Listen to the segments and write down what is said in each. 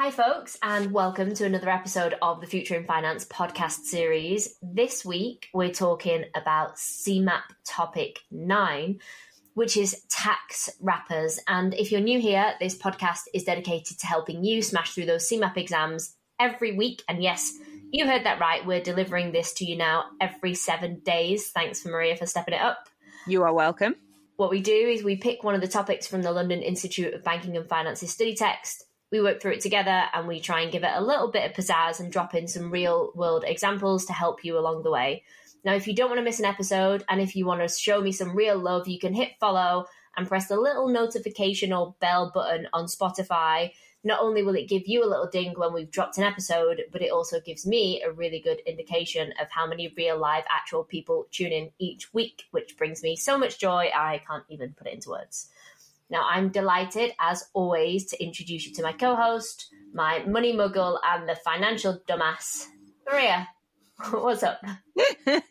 Hi, folks, and welcome to another episode of the Future in Finance podcast series. This week, we're talking about CeMAP topic nine, which is tax wrappers. And if you're new here, this podcast is dedicated to helping you smash through those CeMAP exams every week. And yes, you heard that right. We're delivering this to you now every seven days. Thanks for Maria for stepping it up. You are welcome. What we do is we pick one of the topics from the London Institute of Banking and Finance's study text we work through it together and we try and give it a little bit of pizzazz and drop in some real world examples to help you along the way. Now, if you don't want to miss an episode and if you want to show me some real love, you can hit follow and press the little notification or bell button on Spotify. Not only will it give you a little ding when we've dropped an episode, but it also gives me a really good indication of how many real live actual people tune in each week, which brings me so much joy I can't even put it into words. Now, I'm delighted, as always, to introduce you to my co host, my money muggle, and the financial dumbass, Maria. What's up? I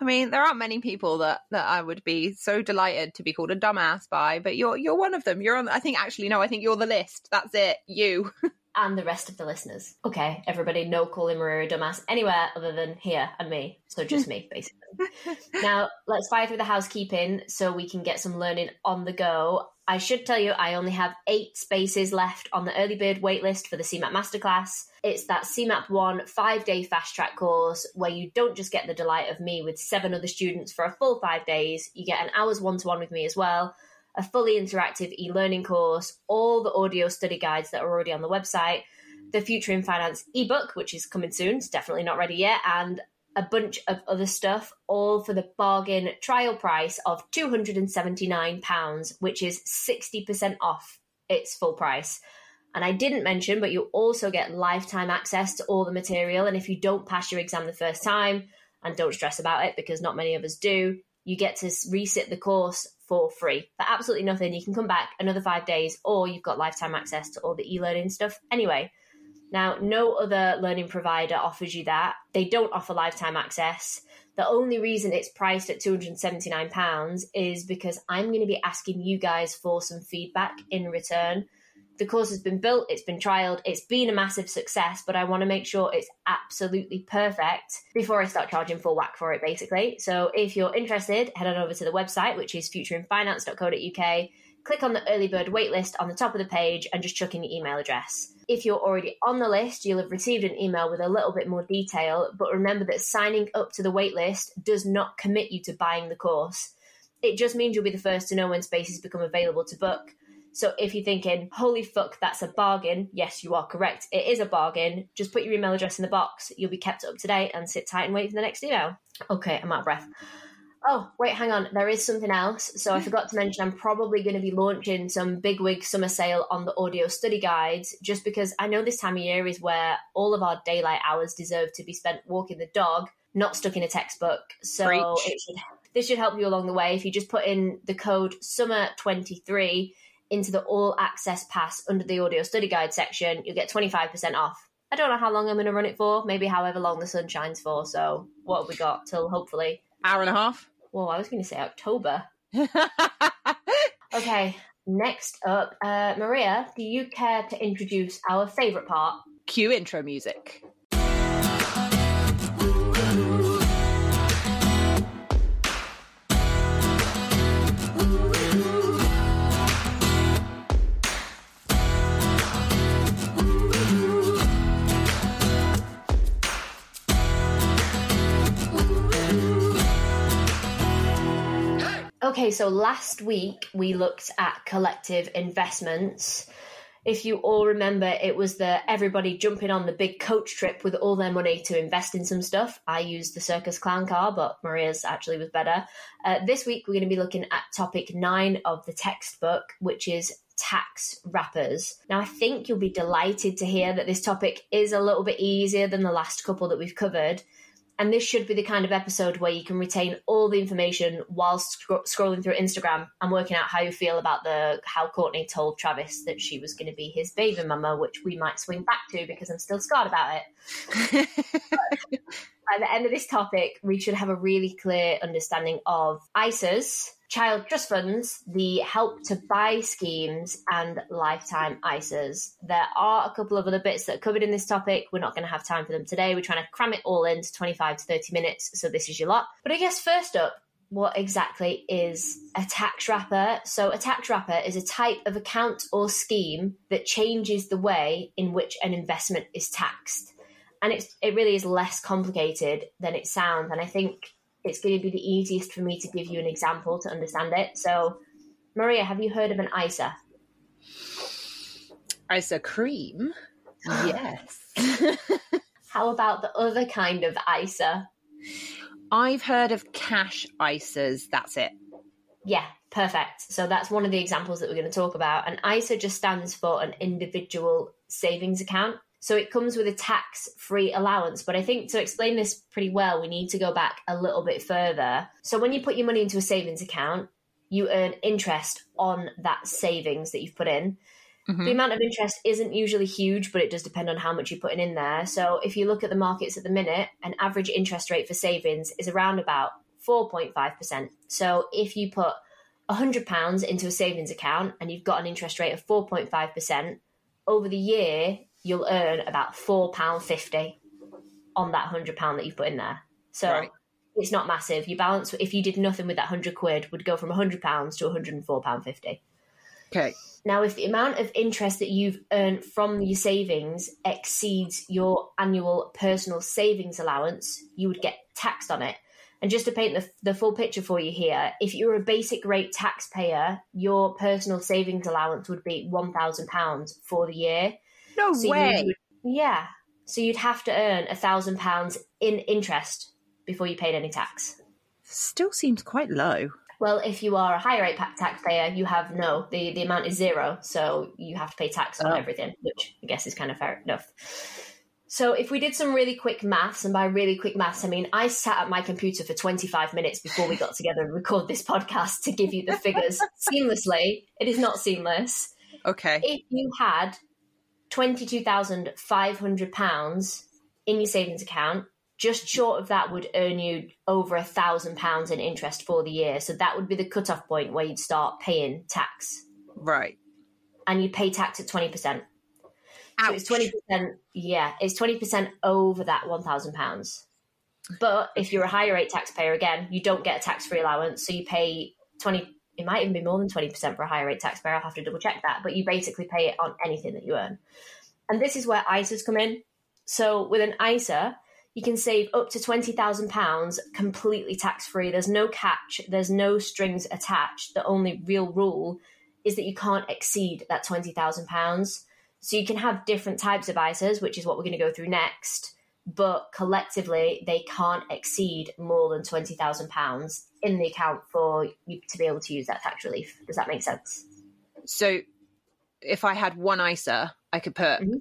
mean, there aren't many people that, that I would be so delighted to be called a dumbass by, but you're you're one of them. You're on. I think actually no, I think you're the list. That's it. You. and the rest of the listeners. Okay, everybody, no calling Maria dumbass anywhere other than here and me. So just me, basically. now, let's fire through the housekeeping so we can get some learning on the go. I should tell you, I only have eight spaces left on the early bird waitlist for the CeMAP Masterclass. It's that CeMAP 1 five day fast track course where you don't just get the delight of me with seven other students for a full five days, you get an hour's one to one with me as well a fully interactive e learning course, all the audio study guides that are already on the website, the Future in Finance ebook, which is coming soon, it's definitely not ready yet, and a bunch of other stuff, all for the bargain trial price of £279, which is 60% off its full price. And I didn't mention, but you also get lifetime access to all the material. And if you don't pass your exam the first time, and don't stress about it because not many of us do, you get to resit the course for free for absolutely nothing. You can come back another five days, or you've got lifetime access to all the e learning stuff anyway. Now, no other learning provider offers you that. They don't offer lifetime access. The only reason it's priced at £279 is because I'm going to be asking you guys for some feedback in return the course has been built, it's been trialed, it's been a massive success, but I want to make sure it's absolutely perfect before I start charging full whack for it, basically. So if you're interested, head on over to the website, which is futureinfinance.co.uk. Click on the early bird waitlist on the top of the page and just chuck in your email address. If you're already on the list, you'll have received an email with a little bit more detail, but remember that signing up to the waitlist does not commit you to buying the course. It just means you'll be the first to know when spaces become available to book. So if you're thinking, holy fuck, that's a bargain, yes, you are correct. It is a bargain. Just put your email address in the box. You'll be kept up to date and sit tight and wait for the next email. Okay, I'm out of breath. Oh, wait, hang on. There is something else. So I forgot to mention I'm probably going to be launching some bigwig summer sale on the audio study guides just because I know this time of year is where all of our daylight hours deserve to be spent walking the dog, not stuck in a textbook. So should, this should help you along the way. If you just put in the code summer23, into the all access pass under the audio study guide section, you'll get 25% off. I don't know how long I'm going to run it for, maybe however long the sun shines for. So, what have we got till hopefully? Hour and a half? Well, I was going to say October. okay, next up, uh, Maria, do you care to introduce our favourite part? Cue intro music. Okay, so last week we looked at collective investments. If you all remember, it was the everybody jumping on the big coach trip with all their money to invest in some stuff. I used the circus clown car, but Maria's actually was better. Uh, this week we're going to be looking at topic nine of the textbook, which is tax wrappers. Now, I think you'll be delighted to hear that this topic is a little bit easier than the last couple that we've covered. And this should be the kind of episode where you can retain all the information whilst scrolling through Instagram and working out how you feel about the how Kourtney told Travis that she was going to be his baby mama, which we might swing back to because I'm still scarred about it. At the end of this topic, we should have a really clear understanding of ISAs, child trust funds, the help to buy schemes, and lifetime ISAs. There are a couple of other bits that are covered in this topic. We're not going to have time for them today. We're trying to cram it all into 25 to 30 minutes, so this is your lot. But I guess first up, what exactly is a tax wrapper? So, a tax wrapper is a type of account or scheme that changes the way in which an investment is taxed. And it's, it really is less complicated than it sounds. And I think it's going to be the easiest for me to give you an example to understand it. So, Maria, have you heard of an ISA? ISA cream? yes. How about the other kind of ISA? I've heard of cash ISAs. That's it. Yeah, perfect. So that's one of the examples that we're going to talk about. An ISA just stands for an individual savings account. So it comes with a tax free allowance. But I think to explain this pretty well, we need to go back a little bit further. So when you put your money into a savings account, you earn interest on that savings that you've put in. Mm-hmm. The amount of interest isn't usually huge, but it does depend on how much you're putting in there. So if you look at the markets at the minute, an average interest rate for savings is around about 4.5%. So if you put £100 into a savings account and you've got an interest rate of 4.5%, over the year, you'll earn about £4.50 on that £100 that you've put in there. So right. it's not massive. Your balance, if you did nothing with that 100 quid, would go from £100 to £104.50. Okay. Now, if the amount of interest that you've earned from your savings exceeds your annual personal savings allowance, you would get taxed on it. And just to paint the, the full picture for you here, if you're a basic rate taxpayer, your personal savings allowance would be £1,000 for the year. No so way. Would, yeah. So you'd have to earn a £1,000 in interest before you paid any tax. Still seems quite low. Well, if you are a higher rate taxpayer, you have no, the, the amount is zero. So you have to pay tax on oh. everything, which I guess is kind of fair enough. So if we did some really quick maths, and by really quick maths, I mean I sat at my computer for 25 minutes before we got together and record this podcast to give you the figures seamlessly. It is not seamless. Okay. If you had £22,500 in your savings account, just short of that would earn you over a thousand pounds in interest for the year. So that would be the cutoff point where you'd start paying tax. Right. And you pay tax at twenty percent. So it's twenty percent. Yeah, it's twenty percent over that one thousand pounds. But if you're a higher rate taxpayer, again, you don't get a tax free allowance, so you pay twenty. It might even be more than twenty percent for a higher rate taxpayer. I'll have to double check that. But you basically pay it on anything that you earn. And this is where ISAs come in. So with an ISA, you can save up to £20,000 completely tax free. There's no catch, there's no strings attached. The only real rule is that you can't exceed that £20,000. So you can have different types of ISAs, which is what we're going to go through next, but collectively they can't exceed more than £20,000 in the account for you to be able to use that tax relief. Does that make sense? So if I had one ISA, I could put mm-hmm.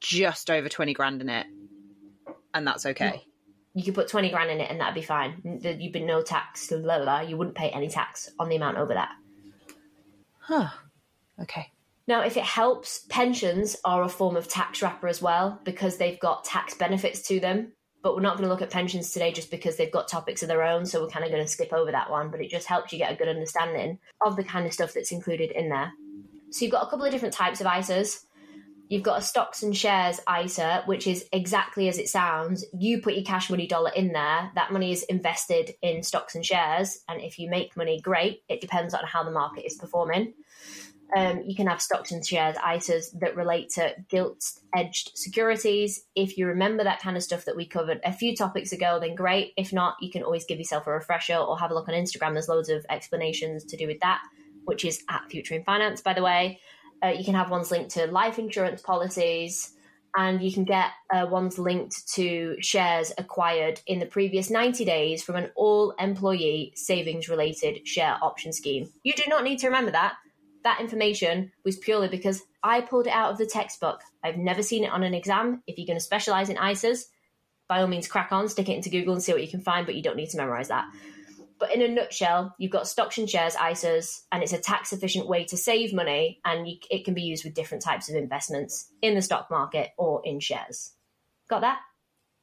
just over 20 grand in it and that's okay. You could put 20 grand in it and that'd be fine. You'd be no tax, blah, blah, blah. You wouldn't pay any tax on the amount over that. Huh. Okay. Now, if it helps, pensions are a form of tax wrapper as well because they've got tax benefits to them. But we're not going to look at pensions today just because they've got topics of their own. So we're kind of going to skip over that one. But it just helps you get a good understanding of the kind of stuff that's included in there. So you've got a couple of different types of ISAs. You've got a stocks and shares ISA, which is exactly as it sounds. You put your cash money dollar in there. That money is invested in stocks and shares. And if you make money, great. It depends on how the market is performing. Um, you can have stocks and shares ISAs that relate to gilt edged securities. If you remember that kind of stuff that we covered a few topics ago, then great. If not, you can always give yourself a refresher or have a look on Instagram. There's loads of explanations to do with that, which is at Future in Finance, by the way. Uh, you can have ones linked to life insurance policies, and you can get uh, ones linked to shares acquired in the previous 90 days from an all employee savings related share option scheme. You do not need to remember that. That information was purely because I pulled it out of the textbook. I've never seen it on an exam. If you're going to specialize in ISAs, by all means, crack on, stick it into Google and see what you can find, but you don't need to memorize that. But in a nutshell, you've got stocks and shares ISAs, and it's a tax efficient way to save money, and you, it can be used with different types of investments in the stock market or in shares. Got that?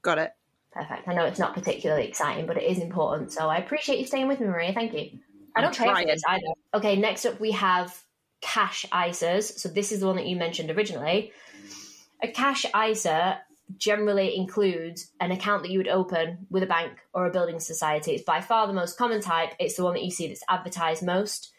Got it. Perfect. I know it's not particularly exciting, but it is important. So I appreciate you staying with me, Maria. Thank you. I don't pay for this either. Okay, next up we have cash ISAs. So this is the one that you mentioned originally. A cash ISA generally includes an account that you would open with a bank or a building society. It's by far the most common type. It's the one that you see that's advertised most.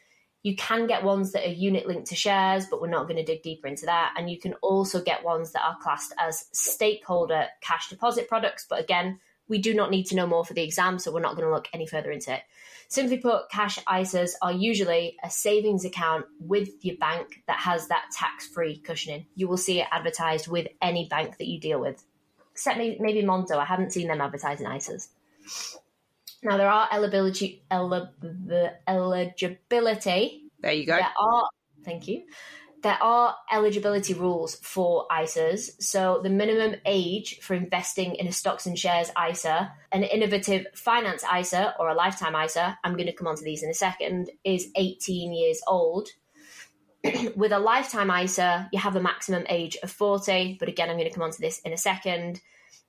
You can get ones that are unit linked to shares, but we're not going to dig deeper into that. And you can also get ones that are classed as stakeholder cash deposit products. But again, we do not need to know more for the exam, so we're not going to look any further into it. Simply put, cash ISAs are usually a savings account with your bank that has that tax free cushioning. You will see it advertised with any bank that you deal with, except maybe, Monzo. I haven't seen them advertising ISAs. Now, there are eligibility, eli- the eligibility There you go. there are thank you there are eligibility rules for ISAs. So the minimum age for investing in a stocks and shares ISA, an innovative finance ISA or a lifetime ISA, I'm going to come on to these in a second, is 18 years old. With a lifetime ISA, you have a maximum age of 40, but again, I'm going to come on to this in a second.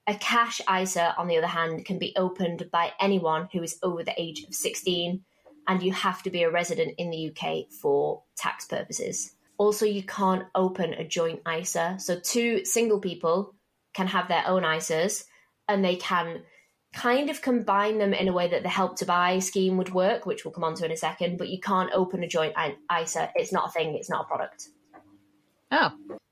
A cash ISA, on the other hand, can be opened by anyone who is over the age of 16, and you have to be a resident in the UK for tax purposes. Also, you can't open a joint ISA. So, two single people can have their own ISAs and they can kind of combine them in a way that the help to buy scheme would work, which we'll come on to in a second, but you can't open a joint ISA. It's not a thing, it's not a product. Oh,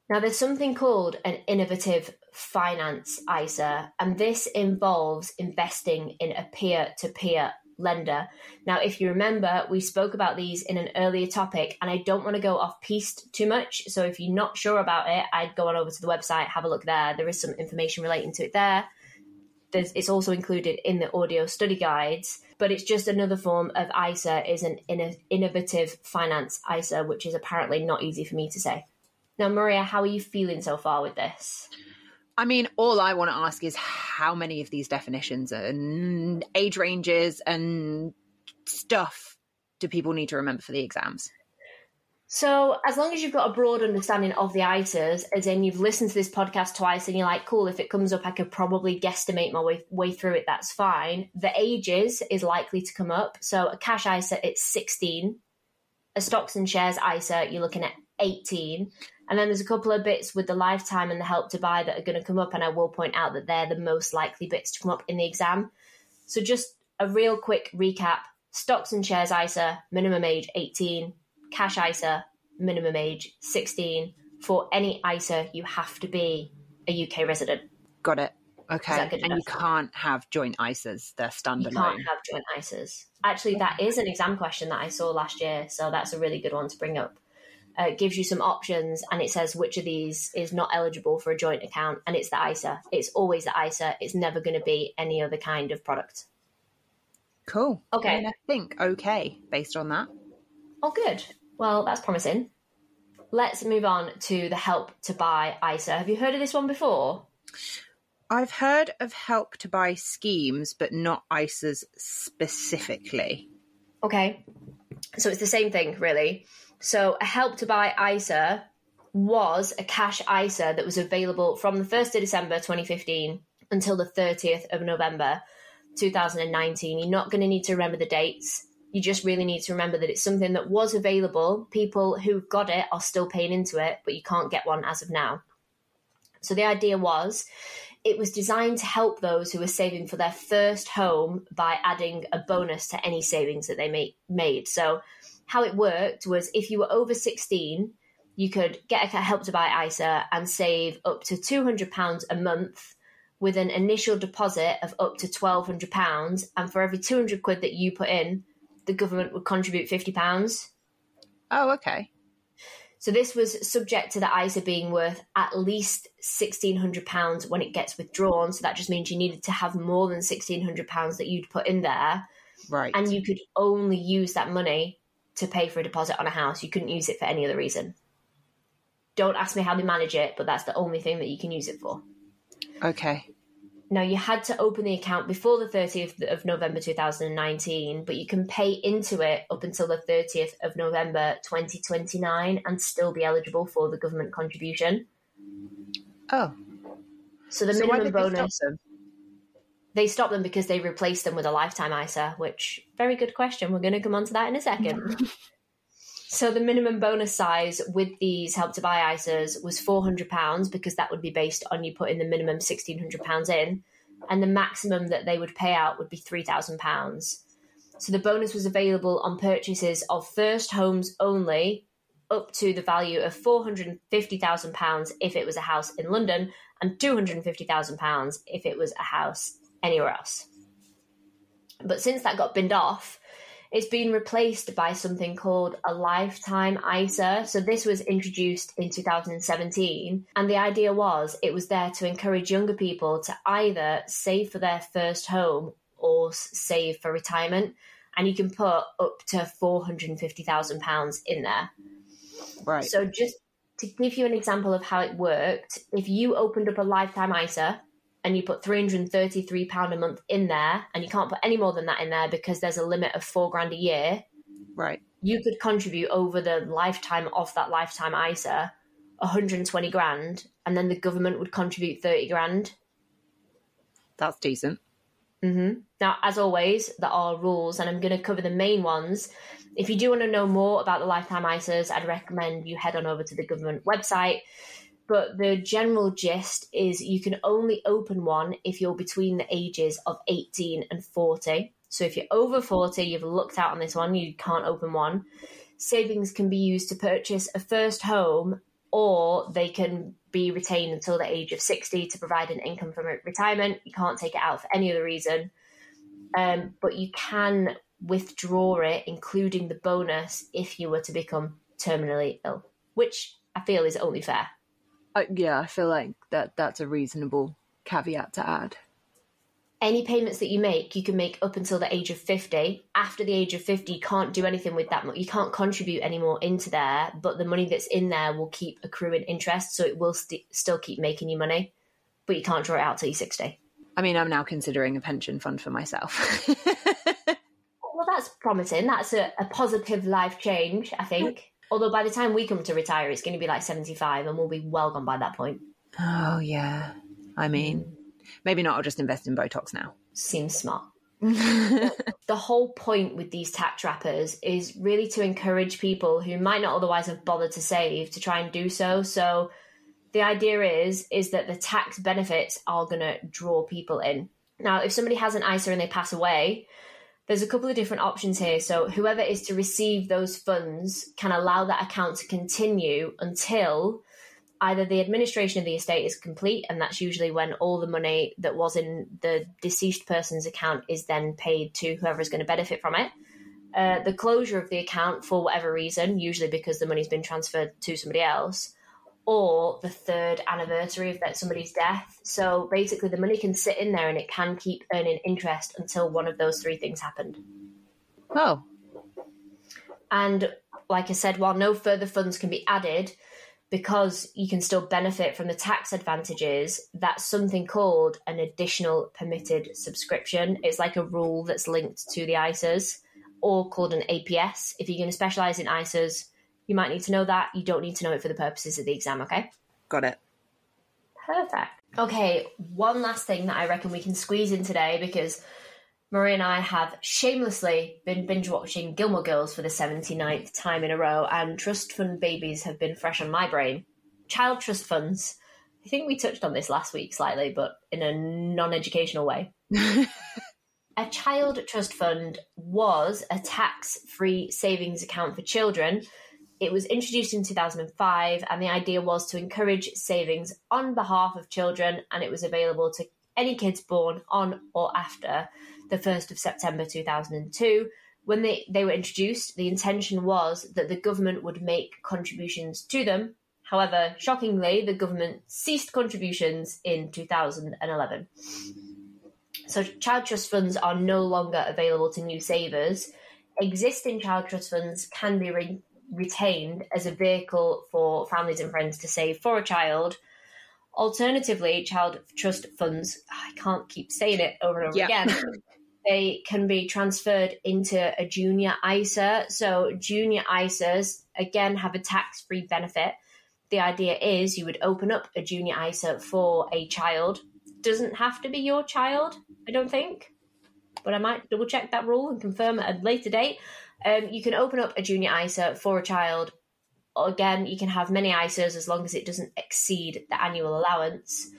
Now, there's something called an innovative finance ISA, and this involves investing in a peer to peer lender. Now, if you remember, we spoke about these in an earlier topic, and I don't want to go off piste too much. So, if you're not sure about it, I'd go on over to the website, have a look there. There is some information relating to it there. There's, it's also included in the audio study guides, but it's just another form of ISA, is an inno- innovative finance ISA, which is apparently not easy for me to say. Now, Maria, how are you feeling so far with this? I mean, all I want to ask is how many of these definitions and age ranges and stuff do people need to remember for the exams? So, as long as you've got a broad understanding of the ISAs, as in you've listened to this podcast twice and you're like, cool, if it comes up, I could probably guesstimate my way, way through it, that's fine. The ages is likely to come up. So, a cash ISA, it's 16. A stocks and shares ISA, you're looking at 18. And then there's a couple of bits with the lifetime and the help to buy that are going to come up. And I will point out that they're the most likely bits to come up in the exam. So, just a real quick recap stocks and shares ISA, minimum age 18. Cash ISA, minimum age 16. For any ISA, you have to be a UK resident. Got it. Okay. And you can't have joint ISAs, they're You standalone. can't have joint ISAs. Actually, that is an exam question that I saw last year, so that's a really good one to bring up. Uh, it gives you some options and it says which of these is not eligible for a joint account, and it's the ISA. It's always the ISA, it's never going to be any other kind of product. Cool. Okay. I mean, I think okay based on that. Oh, good. Well, that's promising. Let's move on to the help to buy ISA. Have you heard of this one before? I've heard of help to buy schemes, but not ISAs specifically. Okay. So it's the same thing, really. So a help to buy ISA was a cash ISA that was available from the 1st of December 2015 until the 30th of November 2019. You're not going to need to remember the dates. You just really need to remember that it's something that was available. People who got it are still paying into it, but you can't get one as of now. So the idea was it was designed to help those who were saving for their first home by adding a bonus to any savings that they ma- made. So, how it worked was if you were over 16, you could get a help to buy ISA and save up to £200 a month with an initial deposit of up to £1,200. And for every 200 quid that you put in, the government would contribute £50. Oh, okay. So this was subject to the ISA being worth at least £1,600 when it gets withdrawn. So that just means you needed to have more than £1,600 that you'd put in there. Right. And you could only use that money to pay for a deposit on a house. You couldn't use it for any other reason. Don't ask me how they manage it, but that's the only thing that you can use it for. okay. Now, you had to open the account before the 30th of November 2019, but you can pay into it up until the 30th of November 2029 and still be eligible for the government contribution. Oh. So the so minimum did they stop bonus. They stopped them because they replaced them with a lifetime ISA, which very good question. We're going to come on to that in a second. so the minimum bonus size with these help to buy ISAs was £400 because that would be based on you putting the minimum £1,600 in, and the maximum that they would pay out would be £3,000. So the bonus was available on purchases of first homes only up to the value of £450,000 if it was a house in London and £250,000 if it was a house anywhere else. But since that got binned off, it's been replaced by something called a lifetime ISA. So this was introduced in 2017. And the idea was it was there to encourage younger people to either save for their first home or save for retirement. And you can put up to £450,000 in there. Right. So just to give you an example of how it worked, if you opened up a lifetime ISA and you put £333 a month in there, and you can't put any more than that in there because there's a limit of four grand a year, right. you could contribute over the lifetime of that lifetime ISA 120 grand, and then the government would contribute 30 grand. That's decent. Mm-hmm. Now, as always, there are rules, and I'm going to cover the main ones. If you do want to know more about the lifetime ISAs, I'd recommend you head on over to the government website. But the general gist is you can only open one if you're between the ages of 18 and 40. So if you're over 40, you've looked out on this one, you can't open one. Savings can be used to purchase a first home or they can be retained until the age of 60 to provide an income from retirement. You can't take it out for any other reason. Um, but you can withdraw it, including the bonus, if you were to become terminally ill, which I feel is only fair. Uh, yeah, I feel like that that's a reasonable caveat to add. Any payments that you make, you can make up until the age of 50. After the age of 50, you can't do anything with that. money. You can't contribute anymore into there, but the money that's in there will keep accruing interest, so it will st- still keep making you money, but you can't draw it out till you're 60. I mean, I'm now considering a pension fund for myself. well, that's promising. That's a, a positive life change, I think. Although by the time we come to retire, it's going to be like 75 and we'll be well gone by that point. Oh, yeah. I mean, maybe not. I'll just invest in Botox now. Seems smart. the whole point with these tax wrappers is really to encourage people who might not otherwise have bothered to save to try and do so. So the idea is is that the tax benefits are going to draw people in. Now, if somebody has an ISA and they pass away, there's a couple of different options here. So whoever is to receive those funds can allow that account to continue until either the administration of the estate is complete, and that's usually when all the money that was in the deceased person's account is then paid to whoever is going to benefit from it. Uh, the closure of the account for whatever reason, usually because the money's been transferred to somebody else, or the third anniversary of that somebody's death. So basically, the money can sit in there and it can keep earning interest until one of those three things happened. Oh. And like I said, while no further funds can be added, because you can still benefit from the tax advantages, that's something called an additional permitted subscription. It's like a rule that's linked to the ISAs or called an APS. If you're going to specialize in ISAs, you might need to know that. You don't need to know it for the purposes of the exam, okay? Got it. Perfect. Okay, one last thing that I reckon we can squeeze in today because Marie and I have shamelessly been binge watching Gilmore Girls for the 79th time in a row, and trust fund babies have been fresh on my brain. Child trust funds. I think we touched on this last week slightly, but in a non educational way. a child trust fund was a tax free savings account for children it was introduced in 2005, and the idea was to encourage savings on behalf of children, and it was available to any kids born on or after the 1st of September 2002. When they, they were introduced, the intention was that the government would make contributions to them. However, shockingly, the government ceased contributions in 2011. So, child trust funds are no longer available to new savers. Existing child trust funds can be re- retained as a vehicle for families and friends to save for a child. Alternatively, child trust funds, I can't keep saying it over and over yeah. again, they can be transferred into a junior ISA. So, junior ISAs, again, have a tax free benefit. The idea is you would open up a junior ISA for a child doesn't have to be your child, I don't think. But I might double check that rule and confirm at a later date. Um, you can open up a junior ISA for a child. Again, you can have many ISAs as long as it doesn't exceed the annual allowance.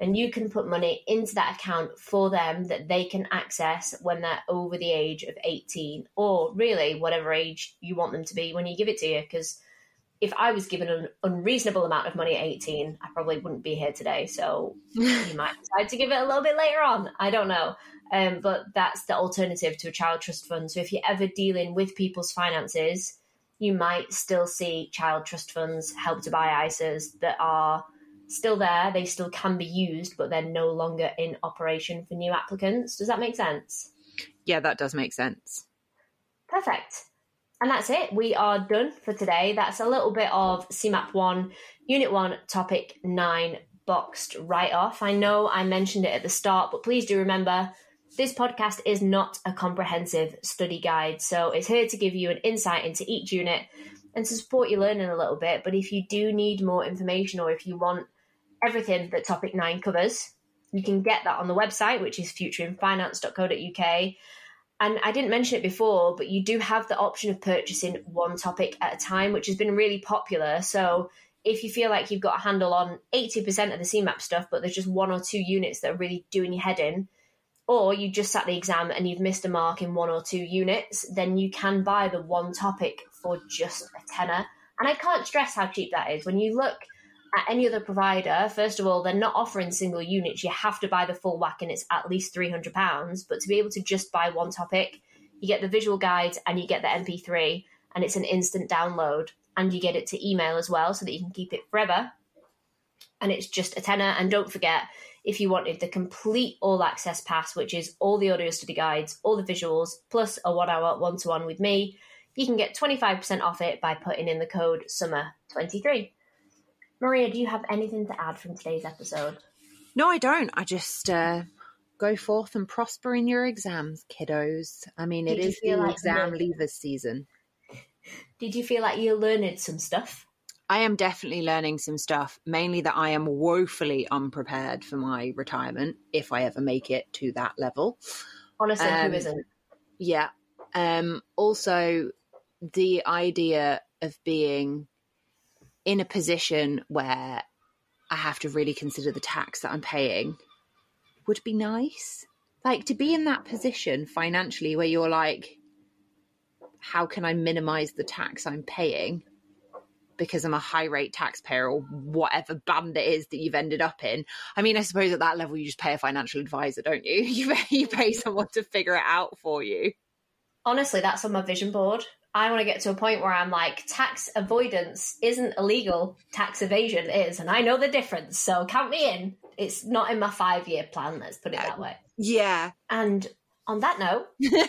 And you can put money into that account for them that they can access when they're over the age of 18, or really whatever age you want them to be when you give it to you. Because if I was given an unreasonable amount of money at 18, I probably wouldn't be here today. So you might decide to give it a little bit later on. I don't know. Um, but that's the alternative to a child trust fund. So if you're ever dealing with people's finances, you might still see child trust funds help to buy ISAs that are still there. They still can be used, but they're no longer in operation for new applicants. Does that make sense? Yeah, that does make sense. Perfect. And that's it. We are done for today. That's a little bit of CeMAP 1, Unit 1, Topic 9 boxed right off. I know I mentioned it at the start, but please do remember this podcast is not a comprehensive study guide, so it's here to give you an insight into each unit and to support your learning a little bit. But if you do need more information or if you want everything that Topic 9 covers, you can get that on the website, which is futureinfinance.co.uk. And I didn't mention it before, but you do have the option of purchasing one topic at a time, which has been really popular. So if you feel like you've got a handle on 80% of the CeMAP stuff, but there's just one or two units that are really doing your head in, or you just sat the exam and you've missed a mark in one or two units, then you can buy the one topic for just a tenner. And I can't stress how cheap that is. When you look at any other provider, first of all, they're not offering single units. You have to buy the full whack and it's at least £300. But to be able to just buy one topic, you get the visual guide and you get the MP3, and it's an instant download. And you get it to email as well so that you can keep it forever. And it's just a tenner. And don't forget, if you wanted the complete all access pass, which is all the audio study guides, all the visuals, plus a one hour one to one with me, you can get 25% off it by putting in the code SUMMER23. Maria, do you have anything to add from today's episode? No, I don't. I just uh, go forth and prosper in your exams, kiddos. I mean, Did it is the like exam leavers season. Did you feel like you learned some stuff? I am definitely learning some stuff, mainly that I am woefully unprepared for my retirement if I ever make it to that level. Honestly, um, who isn't? Yeah. Um, also, the idea of being in a position where I have to really consider the tax that I'm paying would be nice. Like to be in that position financially where you're like, how can I minimize the tax I'm paying? because I'm a high rate taxpayer or whatever band it is that you've ended up in. I mean, I suppose at that level you just pay a financial advisor, don't you? You pay, you pay someone to figure it out for you. Honestly, that's on my vision board. I want to get to a point where I'm like, tax avoidance isn't illegal, tax evasion is, and I know the difference. So count me in. It's not in my five year plan, let's put it uh, that way. Yeah. And on that note,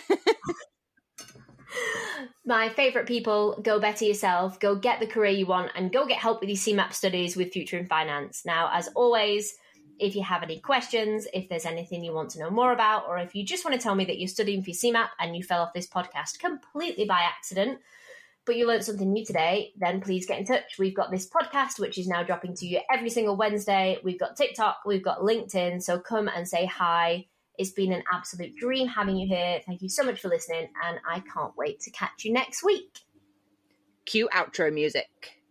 my favourite people, go better yourself, go get the career you want, and go get help with your CeMAP studies with Future in Finance. Now, as always, if you have any questions, if there's anything you want to know more about, or if you just want to tell me that you're studying for your CeMAP and you fell off this podcast completely by accident, but you learned something new today, then please get in touch. We've got this podcast, which is now dropping to you every single Wednesday. We've got TikTok, we've got LinkedIn. So come and say hi it's been an absolute dream having you here. Thank you so much for listening, and I can't wait to catch you next week. Cue outro music.